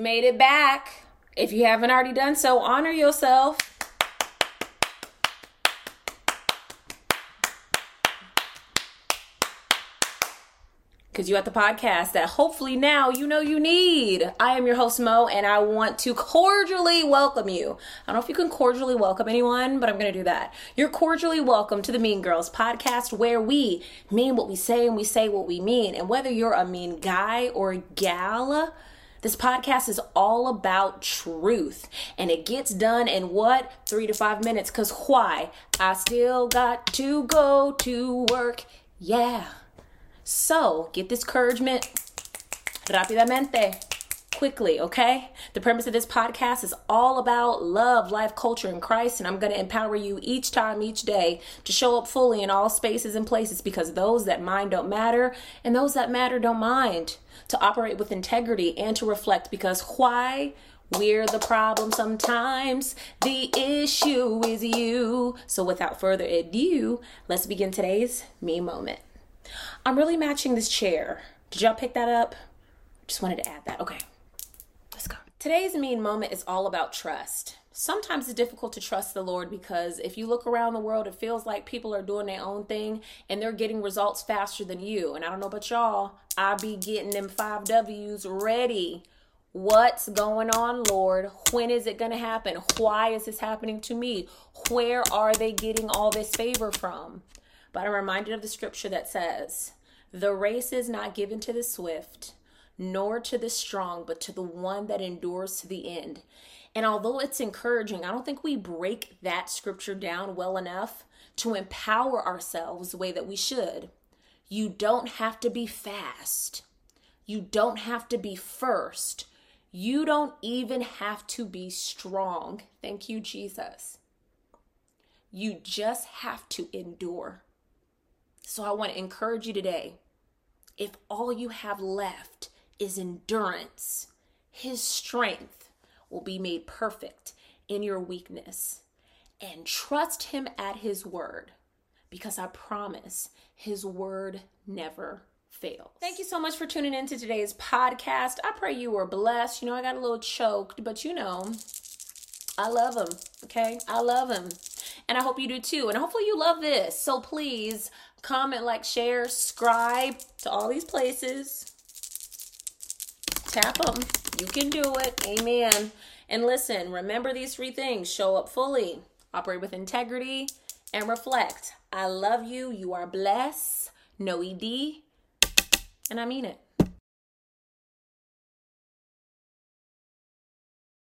made it back. If you haven't already done so, honor yourself. because you at the podcast that hopefully now you know you need. I am your host Mo, and I want to cordially welcome you. I don't know if you can cordially welcome anyone, but I'm going to do that. You're cordially welcome to the Mean Girls podcast, where we mean what we say and we say what we mean. And whether you're a mean guy or a gal, this podcast is all about truth and it gets done in what? Three to five minutes. Because why? I still got to go to work. Yeah. So get this encouragement rápidamente, quickly, okay? The premise of this podcast is all about love, life, culture, and Christ, and I'm going to empower you each time, each day to show up fully in all spaces and places because those that mind don't matter and those that matter don't mind. To operate with integrity and to reflect because why? We're the problem sometimes. The issue is you. So without further ado, let's begin today's me moment. I'm really matching this chair. Did y'all pick that up? Just wanted to add that. Okay. Today's mean moment is all about trust. Sometimes it's difficult to trust the Lord because if you look around the world, it feels like people are doing their own thing and they're getting results faster than you. And I don't know about y'all, I be getting them five W's ready. What's going on, Lord? When is it going to happen? Why is this happening to me? Where are they getting all this favor from? But I'm reminded of the scripture that says, The race is not given to the swift, nor to the strong, but to the one that endures to the end. And although it's encouraging, I don't think we break that scripture down well enough to empower ourselves the way that we should. You don't have to be fast. You don't have to be first. You don't even have to be strong. Thank you, Jesus. You just have to endure. So I want to encourage you today if all you have left is endurance, His strength will be made perfect in your weakness. And trust Him at His word because I promise His word never fails. Thank you so much for tuning in to today's podcast. I pray you were blessed. You know, I got a little choked, but you know, I love him. Okay. I love him. And I hope you do too. And hopefully you love this. So please comment, like, share, subscribe to all these places. Tap them. You can do it. Amen. And listen, remember these three things show up fully, operate with integrity, and reflect. I love you. You are blessed. No ED. And I mean it.